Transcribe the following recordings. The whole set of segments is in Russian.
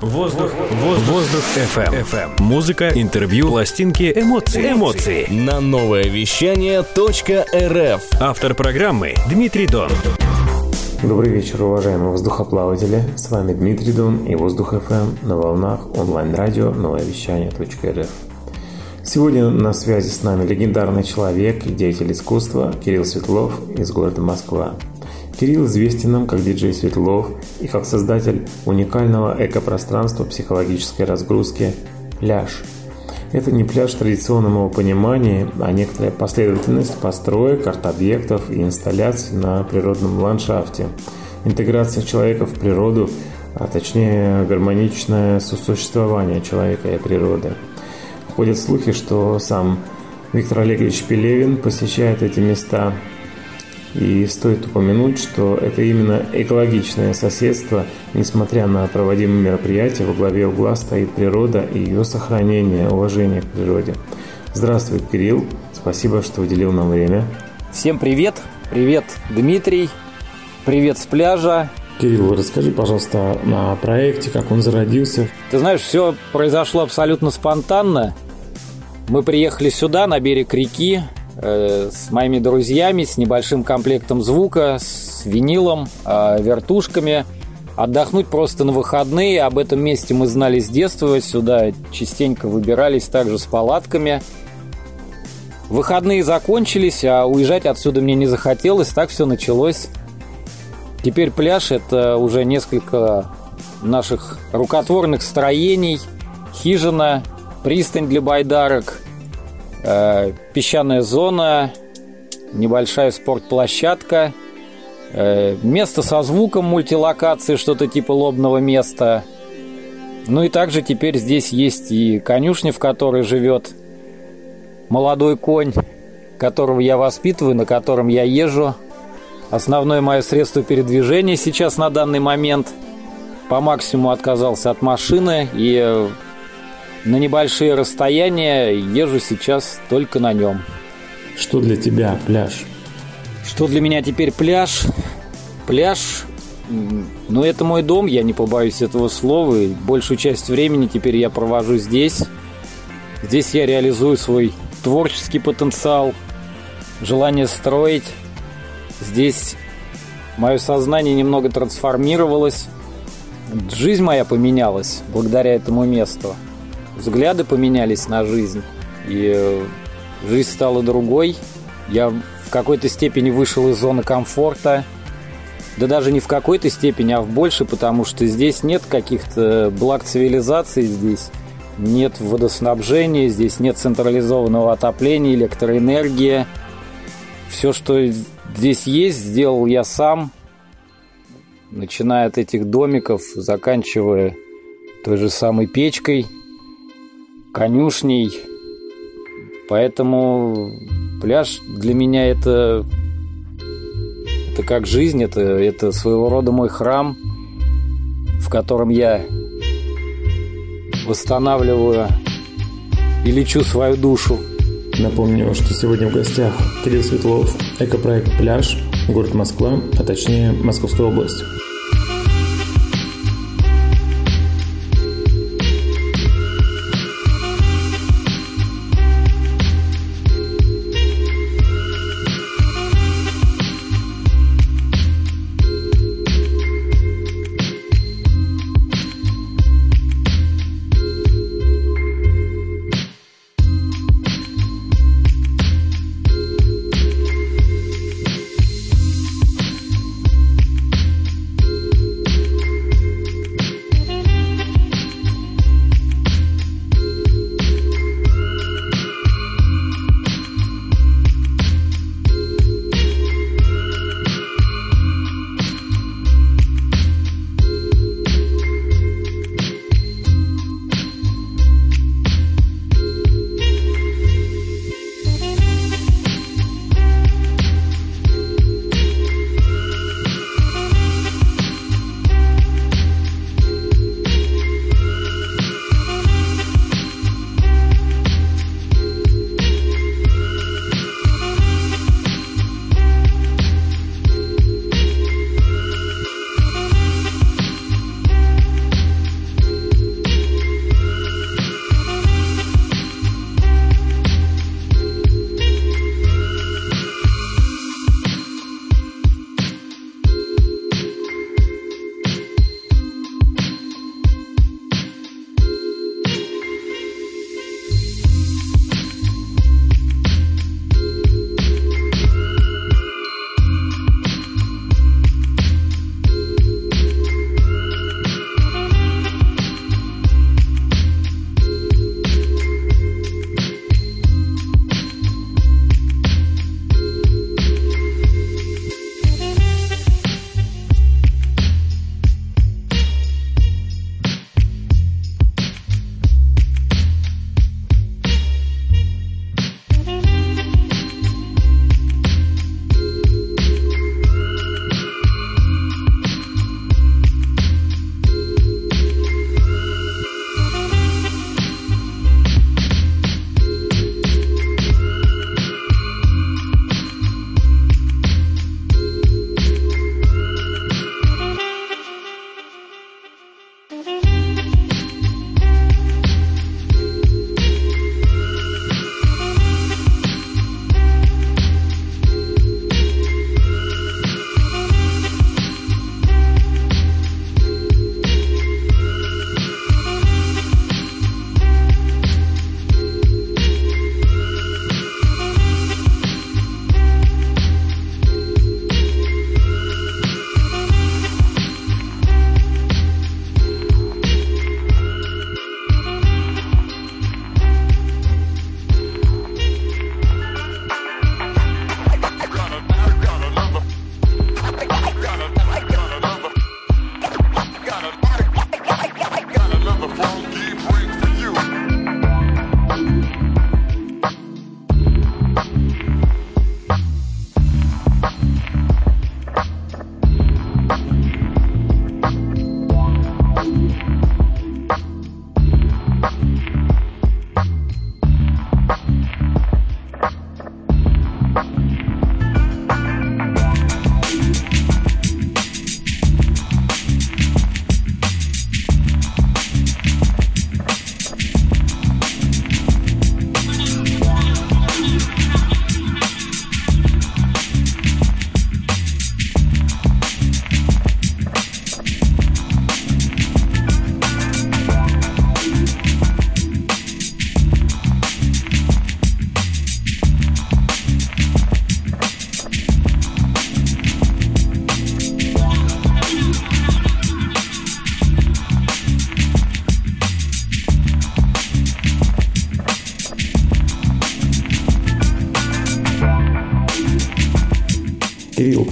Воздух, воздух, воздух FM. FM. Музыка, интервью, пластинки, эмоции. Эмоции. На новое вещание .рф. Автор программы Дмитрий Дон. Добрый вечер, уважаемые воздухоплаватели. С вами Дмитрий Дон и Воздух FM на волнах онлайн-радио новое вещание .рф. Сегодня на связи с нами легендарный человек и деятель искусства Кирилл Светлов из города Москва. Кирилл известен нам как диджей Светлов и как создатель уникального экопространства психологической разгрузки «Пляж». Это не пляж его понимании, а некоторая последовательность построек, арт-объектов и инсталляций на природном ландшафте. Интеграция человека в природу, а точнее гармоничное сосуществование человека и природы. Ходят слухи, что сам Виктор Олегович Пелевин посещает эти места и стоит упомянуть, что это именно экологичное соседство, несмотря на проводимые мероприятия, во главе угла стоит природа и ее сохранение, уважение к природе. Здравствуй, Кирилл. Спасибо, что уделил нам время. Всем привет. Привет, Дмитрий. Привет с пляжа. Кирилл, расскажи, пожалуйста, о проекте, как он зародился. Ты знаешь, все произошло абсолютно спонтанно. Мы приехали сюда, на берег реки, Э, с моими друзьями, с небольшим комплектом звука, с винилом, э, вертушками. Отдохнуть просто на выходные. Об этом месте мы знали с детства. Сюда частенько выбирались также с палатками. Выходные закончились, а уезжать отсюда мне не захотелось. Так все началось. Теперь пляж – это уже несколько наших рукотворных строений, хижина, пристань для байдарок – песчаная зона, небольшая спортплощадка, э, место со звуком мультилокации, что-то типа лобного места. Ну и также теперь здесь есть и конюшня, в которой живет молодой конь, которого я воспитываю, на котором я езжу. Основное мое средство передвижения сейчас на данный момент. По максимуму отказался от машины и на небольшие расстояния езжу сейчас только на нем. Что для тебя пляж? Что для меня теперь пляж? Пляж, ну это мой дом, я не побоюсь этого слова. И большую часть времени теперь я провожу здесь. Здесь я реализую свой творческий потенциал, желание строить. Здесь мое сознание немного трансформировалось. Жизнь моя поменялась благодаря этому месту взгляды поменялись на жизнь, и э, жизнь стала другой. Я в какой-то степени вышел из зоны комфорта, да даже не в какой-то степени, а в большей, потому что здесь нет каких-то благ цивилизации, здесь нет водоснабжения, здесь нет централизованного отопления, электроэнергии. Все, что здесь есть, сделал я сам, начиная от этих домиков, заканчивая той же самой печкой – конюшней. Поэтому пляж для меня это это как жизнь, это, это своего рода мой храм, в котором я восстанавливаю и лечу свою душу. Напомню, что сегодня в гостях Кирилл Светлов, экопроект «Пляж», город Москва, а точнее Московская область.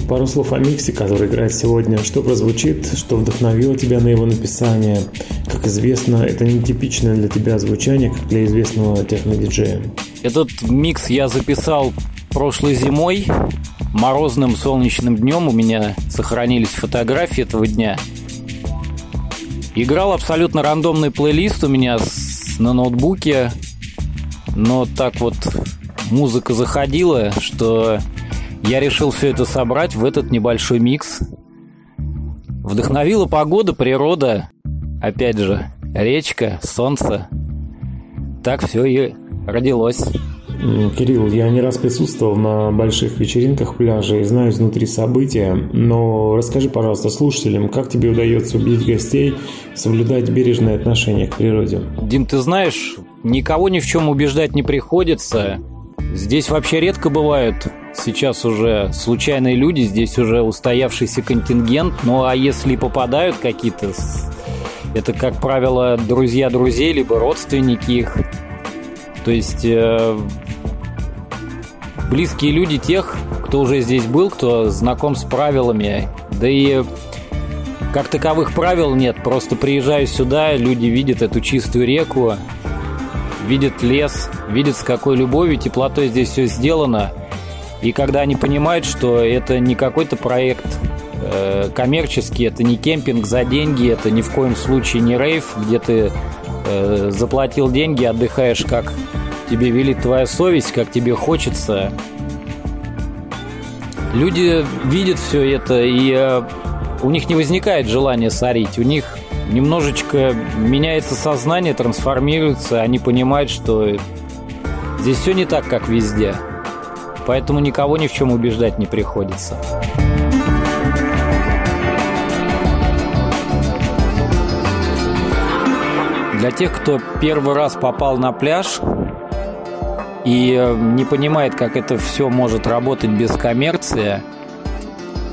Пару слов о миксе, который играет сегодня. Что прозвучит, что вдохновило тебя на его написание. Как известно, это нетипичное для тебя звучание, как для известного технодиджея. Этот микс я записал прошлой зимой. Морозным солнечным днем у меня сохранились фотографии этого дня. Играл абсолютно рандомный плейлист у меня на ноутбуке. Но так вот музыка заходила, что я решил все это собрать в этот небольшой микс. Вдохновила погода, природа, опять же, речка, солнце. Так все и родилось. Кирилл, я не раз присутствовал на больших вечеринках пляжа и знаю изнутри события, но расскажи, пожалуйста, слушателям, как тебе удается убедить гостей соблюдать бережное отношение к природе? Дим, ты знаешь, никого ни в чем убеждать не приходится. Здесь вообще редко бывают сейчас уже случайные люди, здесь уже устоявшийся контингент. Ну а если попадают какие-то, это, как правило, друзья друзей, либо родственники их. То есть э, близкие люди тех, кто уже здесь был, кто знаком с правилами. Да и как таковых правил нет. Просто приезжаю сюда, люди видят эту чистую реку, видят лес, видят с какой любовью, теплотой здесь все сделано. И когда они понимают, что это не какой-то проект э, коммерческий, это не кемпинг за деньги, это ни в коем случае не рейв, где ты э, заплатил деньги, отдыхаешь как тебе велит твоя совесть, как тебе хочется. Люди видят все это, и э, у них не возникает желания сорить. У них немножечко меняется сознание, трансформируется, они понимают, что здесь все не так, как везде. Поэтому никого ни в чем убеждать не приходится. Для тех, кто первый раз попал на пляж и э, не понимает, как это все может работать без коммерции,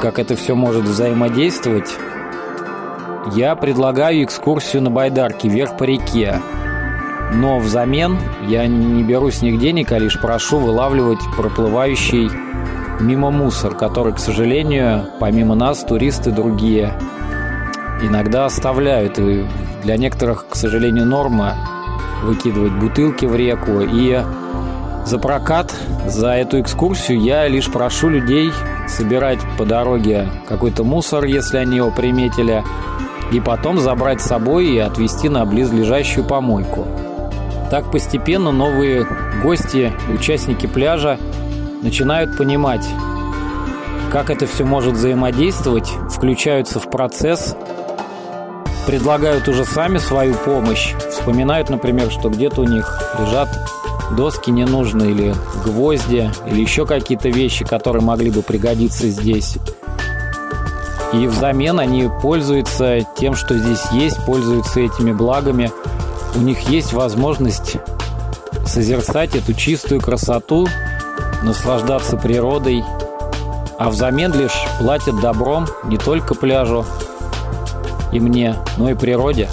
как это все может взаимодействовать, я предлагаю экскурсию на байдарке вверх по реке. Но взамен я не беру с них денег, а лишь прошу вылавливать проплывающий мимо мусор, который, к сожалению, помимо нас, туристы другие иногда оставляют. И для некоторых, к сожалению, норма выкидывать бутылки в реку. И за прокат, за эту экскурсию я лишь прошу людей собирать по дороге какой-то мусор, если они его приметили, и потом забрать с собой и отвезти на близлежащую помойку. Так постепенно новые гости, участники пляжа начинают понимать, как это все может взаимодействовать, включаются в процесс предлагают уже сами свою помощь. Вспоминают, например, что где-то у них лежат доски ненужные или гвозди, или еще какие-то вещи, которые могли бы пригодиться здесь. И взамен они пользуются тем, что здесь есть, пользуются этими благами. У них есть возможность созерцать эту чистую красоту, наслаждаться природой, а взамен лишь платят добром не только пляжу и мне, но и природе.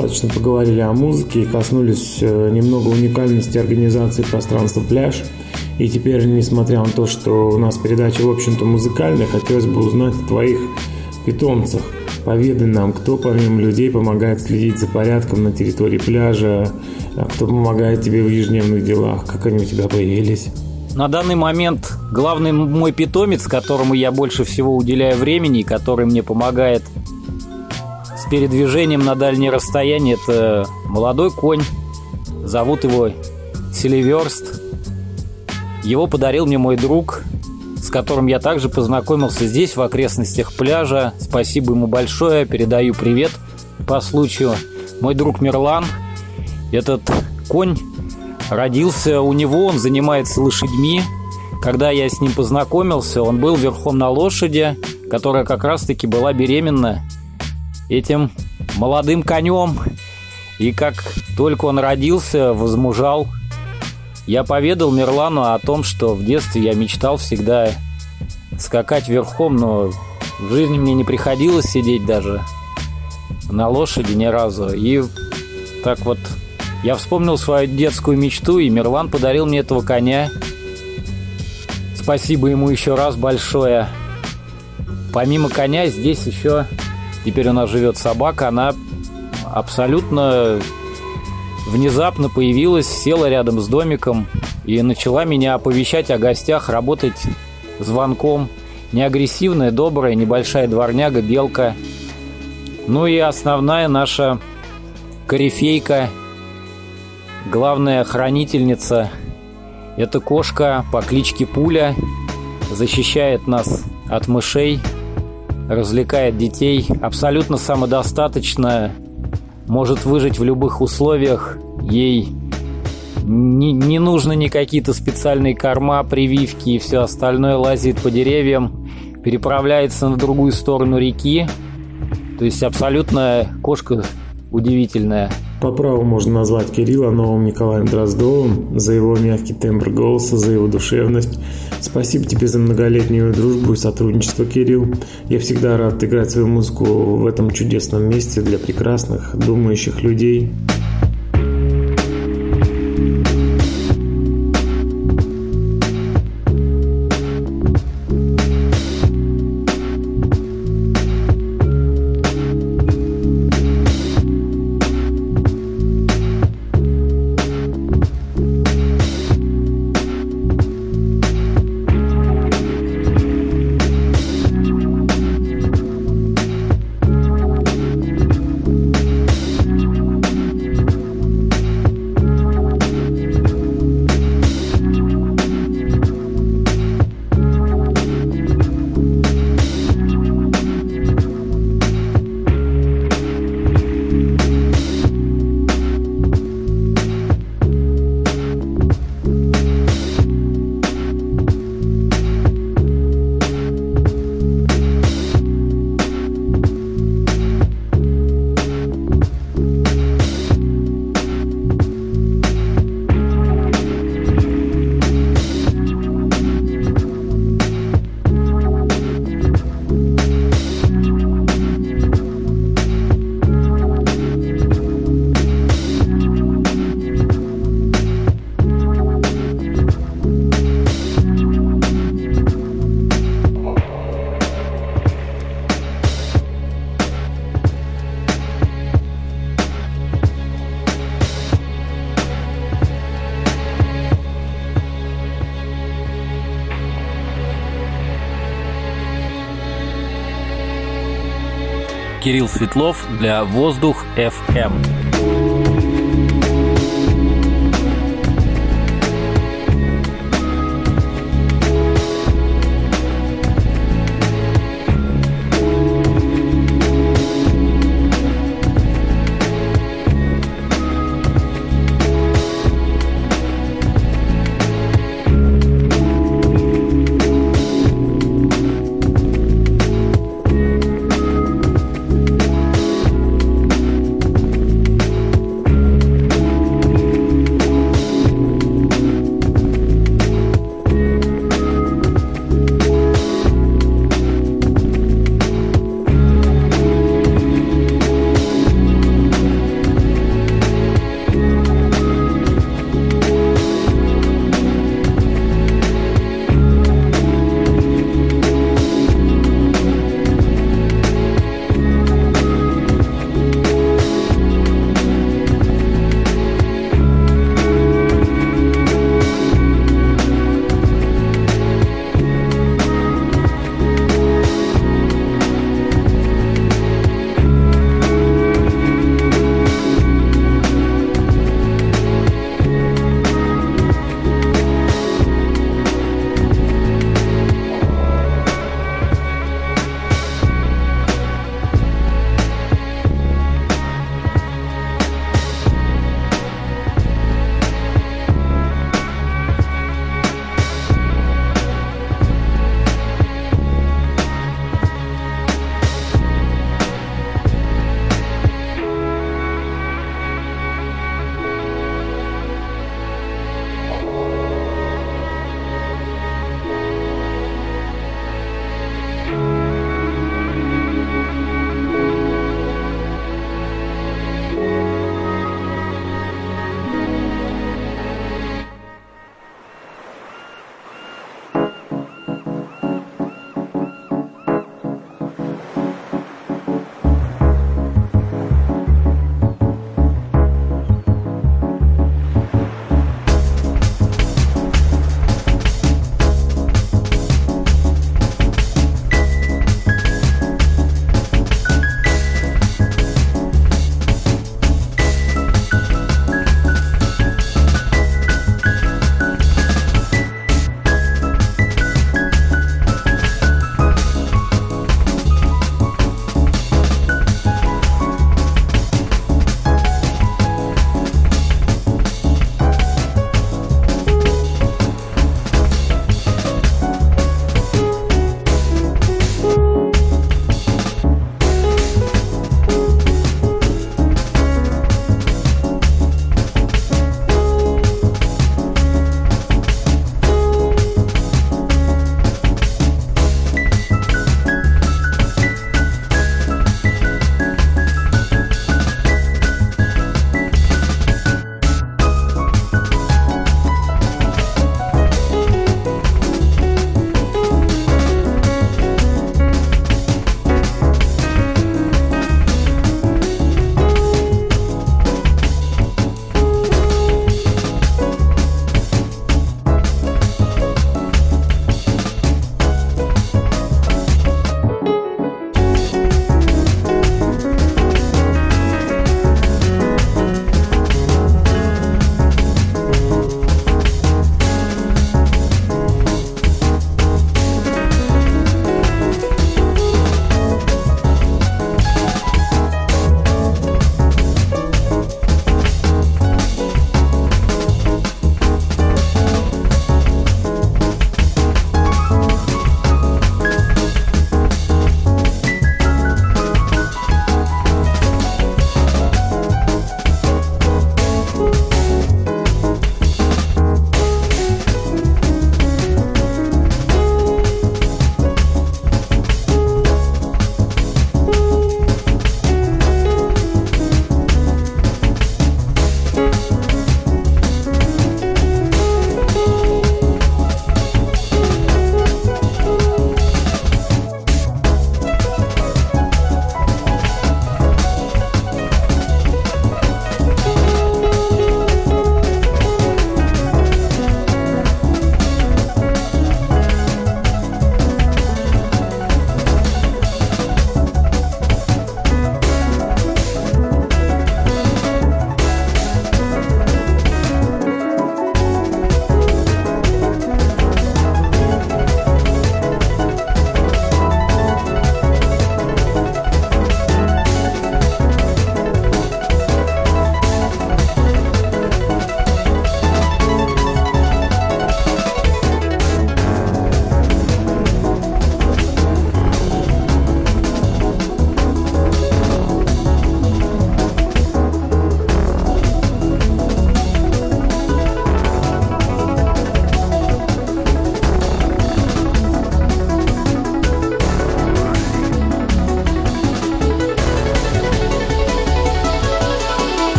Достаточно поговорили о музыке и коснулись э, немного уникальности организации пространства «Пляж». И теперь, несмотря на то, что у нас передача, в общем-то, музыкальная, хотелось бы узнать о твоих питомцах. Поведай нам, кто помимо людей помогает следить за порядком на территории пляжа, а кто помогает тебе в ежедневных делах, как они у тебя появились. На данный момент главный мой питомец, которому я больше всего уделяю времени, который мне помогает передвижением на дальние расстояния. Это молодой конь. Зовут его Селиверст. Его подарил мне мой друг, с которым я также познакомился здесь, в окрестностях пляжа. Спасибо ему большое, передаю привет по случаю. Мой друг Мирлан, этот конь родился у него, он занимается лошадьми. Когда я с ним познакомился, он был верхом на лошади, которая как раз-таки была беременна этим молодым конем. И как только он родился, возмужал, я поведал Мирлану о том, что в детстве я мечтал всегда скакать верхом, но в жизни мне не приходилось сидеть даже на лошади ни разу. И так вот я вспомнил свою детскую мечту, и Мирлан подарил мне этого коня. Спасибо ему еще раз большое. Помимо коня здесь еще теперь у нас живет собака. Она абсолютно внезапно появилась, села рядом с домиком и начала меня оповещать о гостях, работать звонком. Неагрессивная, добрая, небольшая дворняга, белка. Ну и основная наша корифейка, главная хранительница. Это кошка по кличке Пуля, защищает нас от мышей, развлекает детей, абсолютно самодостаточная, может выжить в любых условиях. Ей не, не нужно ни какие-то специальные корма, прививки и все остальное. Лазит по деревьям, переправляется на другую сторону реки. То есть абсолютно кошка удивительная. По праву можно назвать Кирилла новым Николаем Дроздовым за его мягкий тембр голоса, за его душевность. Спасибо тебе за многолетнюю дружбу и сотрудничество, Кирилл. Я всегда рад играть свою музыку в этом чудесном месте для прекрасных, думающих людей. Светлов для «Воздух FM».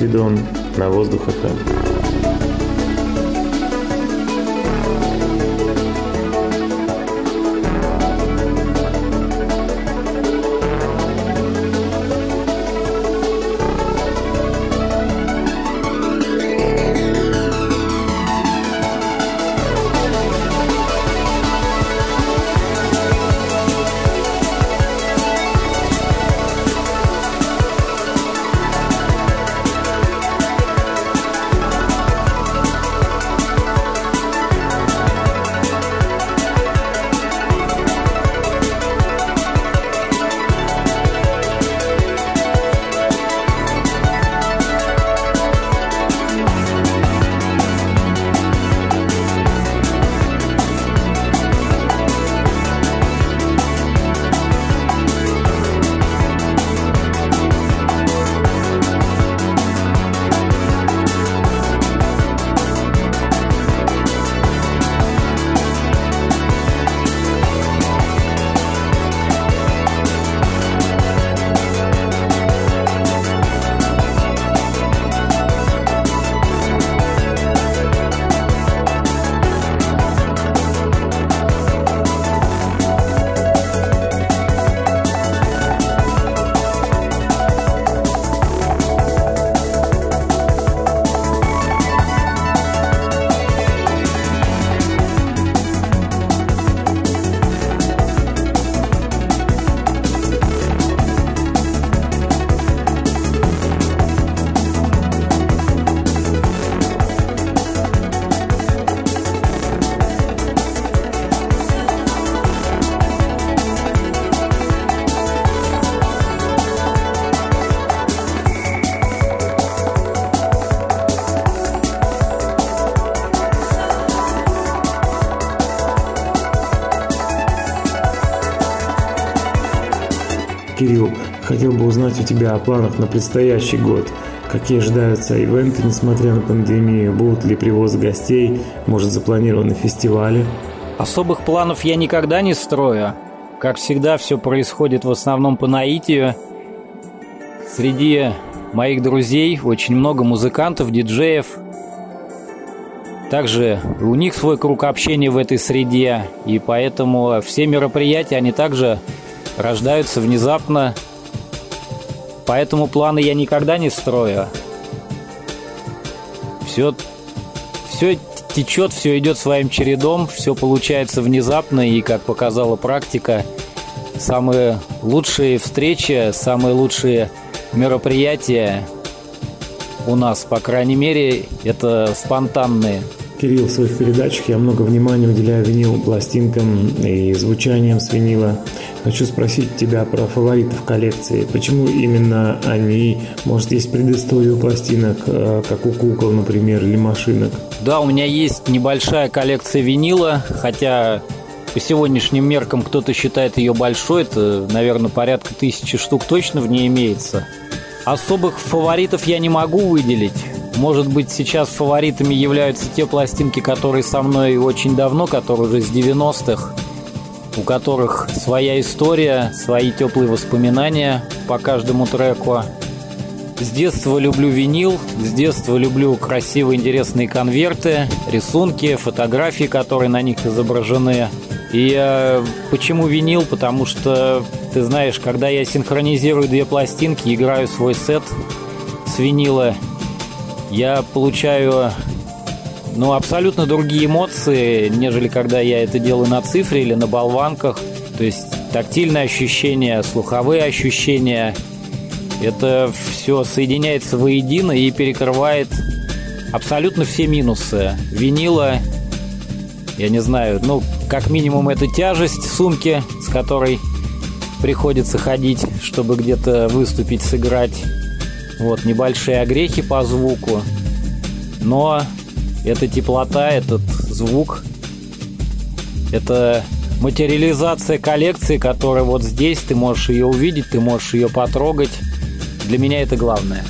Дмитрий Дон на Воздух ФМ. Хотел бы узнать у тебя о планах на предстоящий год. Какие ожидаются ивенты, несмотря на пандемию? Будут ли привозы гостей? Может, запланированы фестивали? Особых планов я никогда не строю. Как всегда, все происходит в основном по наитию. Среди моих друзей очень много музыкантов, диджеев. Также у них свой круг общения в этой среде, и поэтому все мероприятия, они также рождаются внезапно. Поэтому планы я никогда не строю. Все, все течет, все идет своим чередом, все получается внезапно, и, как показала практика, самые лучшие встречи, самые лучшие мероприятия у нас, по крайней мере, это спонтанные. Кирилл, в своих передачах я много внимания уделяю винил пластинкам и звучанием с винила. Хочу спросить тебя про фаворитов коллекции. Почему именно они? Может, есть предыстория у пластинок, э, как у кукол, например, или машинок? Да, у меня есть небольшая коллекция винила, хотя по сегодняшним меркам кто-то считает ее большой. Это, наверное, порядка тысячи штук точно в ней имеется. Особых фаворитов я не могу выделить. Может быть, сейчас фаворитами являются те пластинки, которые со мной очень давно, которые уже с 90-х, у которых своя история, свои теплые воспоминания по каждому треку. С детства люблю винил, с детства люблю красивые интересные конверты, рисунки, фотографии, которые на них изображены. И э, почему винил? Потому что, ты знаешь, когда я синхронизирую две пластинки, играю свой сет с винила, я получаю ну, абсолютно другие эмоции, нежели когда я это делаю на цифре или на болванках. То есть тактильные ощущения, слуховые ощущения. Это все соединяется воедино и перекрывает абсолютно все минусы. Винила, я не знаю, ну, как минимум это тяжесть сумки, с которой приходится ходить, чтобы где-то выступить, сыграть. Вот, небольшие огрехи по звуку. Но эта теплота, этот звук, это материализация коллекции, которая вот здесь, ты можешь ее увидеть, ты можешь ее потрогать. Для меня это главное.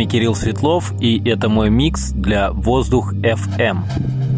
Вами Кирилл Светлов, и это мой микс для Воздух FM.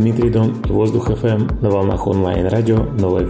Дмитрий Дон и Воздух FM на волнах онлайн-радио новое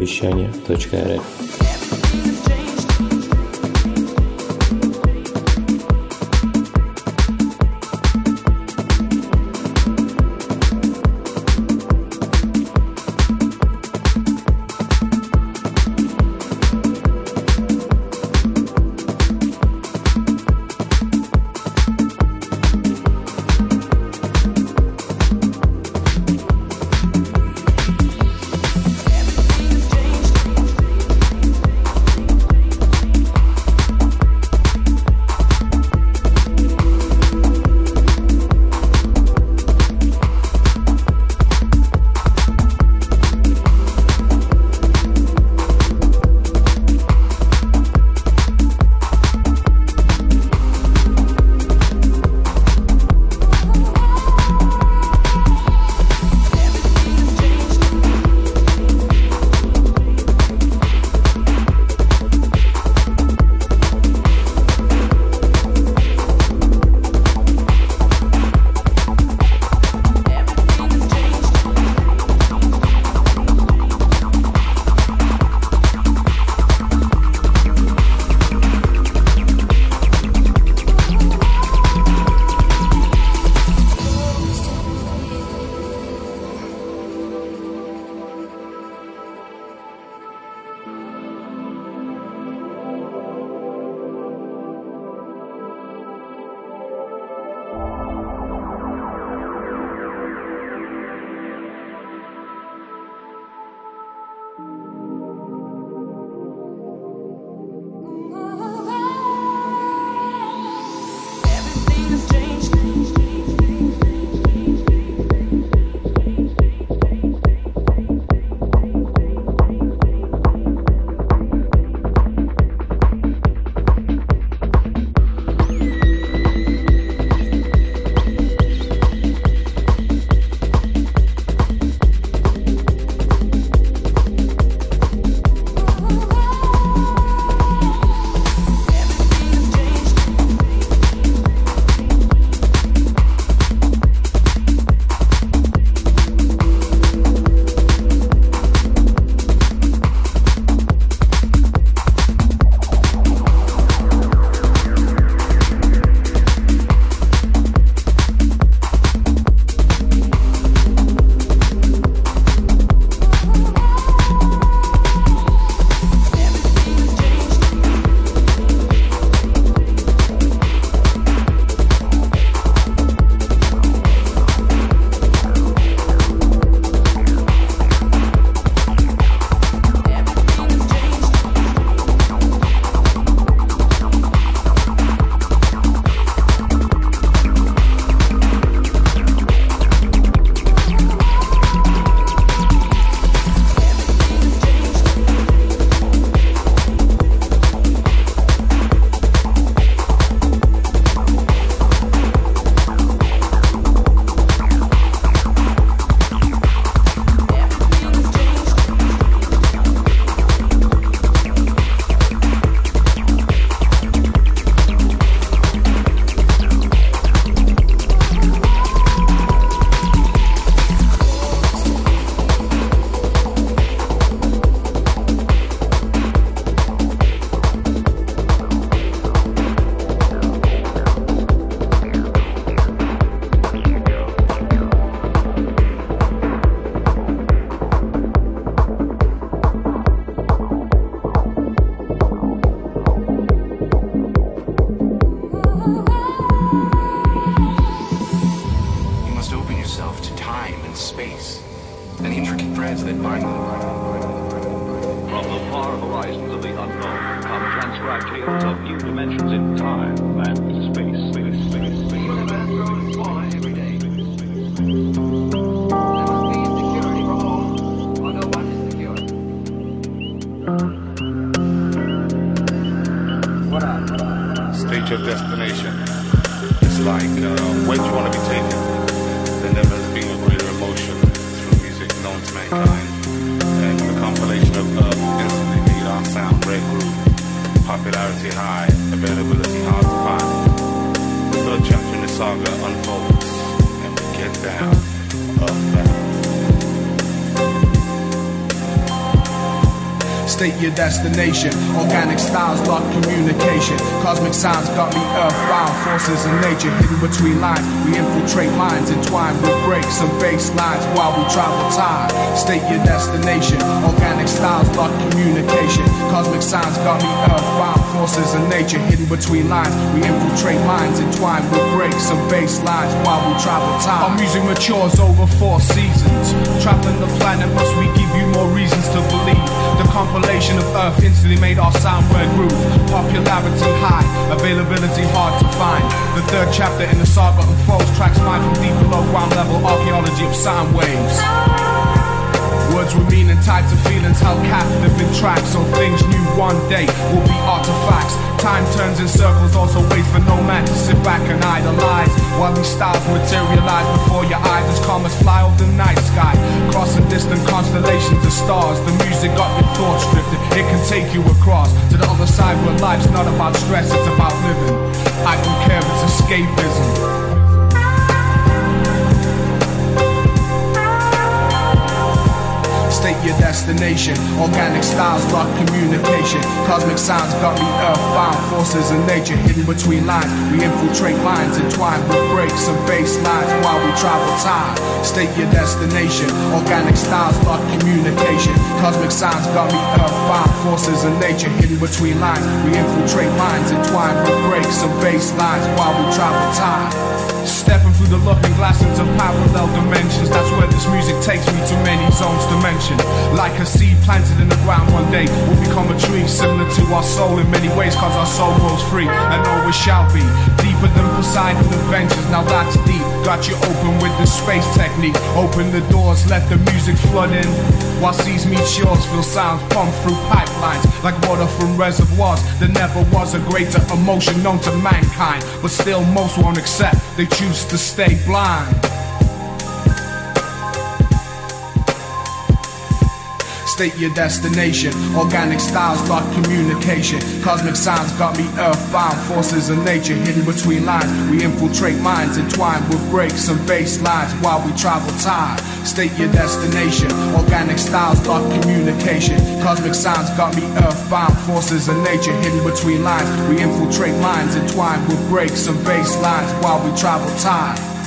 your destination. Organic styles lock communication. Cosmic signs got me earthbound. Forces of nature hidden between lines. We infiltrate minds, entwined with breaks and bass lines while we travel time. State your destination. Organic styles lock communication. Cosmic signs got me earthbound. Forces of nature hidden between lines. We infiltrate minds, entwined with breaks and bass lines while we travel time. Our music matures over four seasons. Traveling the planet, must we give you more reasons to believe? The compilation of Earth instantly made our sound word groove. Popularity high, availability hard to find. The third chapter in the saga unfolds tracks mine from deep below ground level archaeology of sound waves. Words with meaning tied to feelings held captive in tracks. So things new one day will be artifacts. Time turns in circles, also waits for no man to sit back and idolize. While these styles materialize before your eyes as comets fly over the night sky. Crossing distant constellations of stars. The music got your thoughts drifted. It can take you across to the other side where life's not about stress, it's about living. I don't care it's escapism. State your destination. Organic styles lock communication. Cosmic sounds got me earthbound. Forces of nature hidden between lines. We infiltrate lines entwined with breaks and bass lines while we travel time. State your destination. Organic styles lock communication. Cosmic sounds got me earthbound. Forces of nature hidden between lines. We infiltrate lines entwined with breaks and bass lines while we travel time. Stepping through the looking glass into parallel dimensions. That's where this music takes me to many zones to mention. Like a seed planted in the ground one day will become a tree similar to our soul in many ways, cause our soul grows free and always shall be. Deeper than Poseidon adventures, now that's deep. Got you open with the space technique. Open the doors, let the music flood in. While seas meet shores, feel sounds pump through pipelines like water from reservoirs. There never was a greater emotion known to mankind, but still most won't accept. They choose to stay blind. State your destination. Organic styles lock communication. Cosmic signs got me earthbound. Forces of nature hidden between lines. We infiltrate minds entwined with breaks and bass lines while we travel time. State your destination. Organic styles lock communication. Cosmic signs got me earthbound. Forces of nature hidden between lines. We infiltrate minds entwined with breaks and bass lines while we travel time.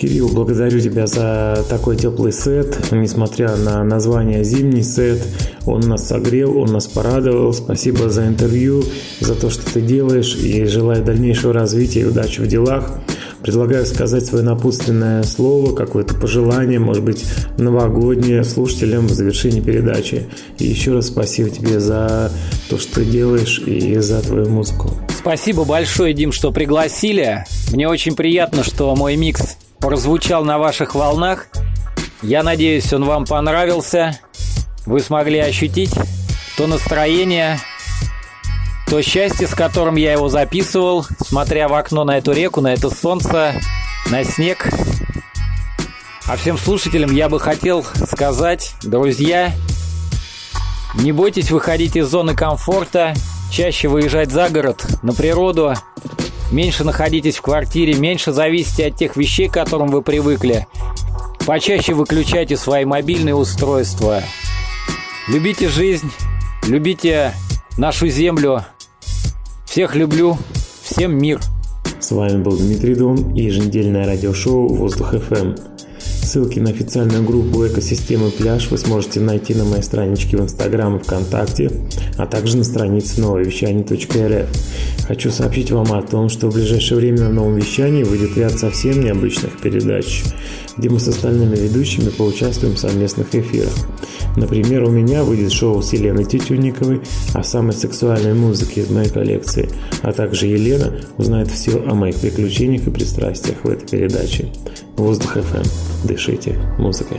Друг, благодарю тебя за такой теплый сет. Несмотря на название «Зимний сет», он нас согрел, он нас порадовал. Спасибо за интервью, за то, что ты делаешь. И желаю дальнейшего развития и удачи в делах. Предлагаю сказать свое напутственное слово, какое-то пожелание, может быть, новогоднее слушателям в завершении передачи. И еще раз спасибо тебе за то, что ты делаешь и за твою музыку. Спасибо большое, Дим, что пригласили. Мне очень приятно, что мой микс прозвучал на ваших волнах. Я надеюсь, он вам понравился. Вы смогли ощутить то настроение, то счастье, с которым я его записывал, смотря в окно на эту реку, на это солнце, на снег. А всем слушателям я бы хотел сказать, друзья, не бойтесь выходить из зоны комфорта, чаще выезжать за город, на природу, меньше находитесь в квартире, меньше зависите от тех вещей, к которым вы привыкли. Почаще выключайте свои мобильные устройства. Любите жизнь, любите нашу землю, всех люблю. Всем мир. С вами был Дмитрий Дон и еженедельное радиошоу «Воздух FM. Ссылки на официальную группу экосистемы «Пляж» вы сможете найти на моей страничке в Инстаграм и ВКонтакте, а также на странице нововещание.рф. Хочу сообщить вам о том, что в ближайшее время на новом вещании выйдет ряд совсем необычных передач, где мы с остальными ведущими поучаствуем в совместных эфирах. Например, у меня выйдет шоу с Еленой Тютюнниковой о самой сексуальной музыке из моей коллекции, а также Елена узнает все о моих приключениях и пристрастиях в этой передаче. Воздух FM. Дышите музыкой.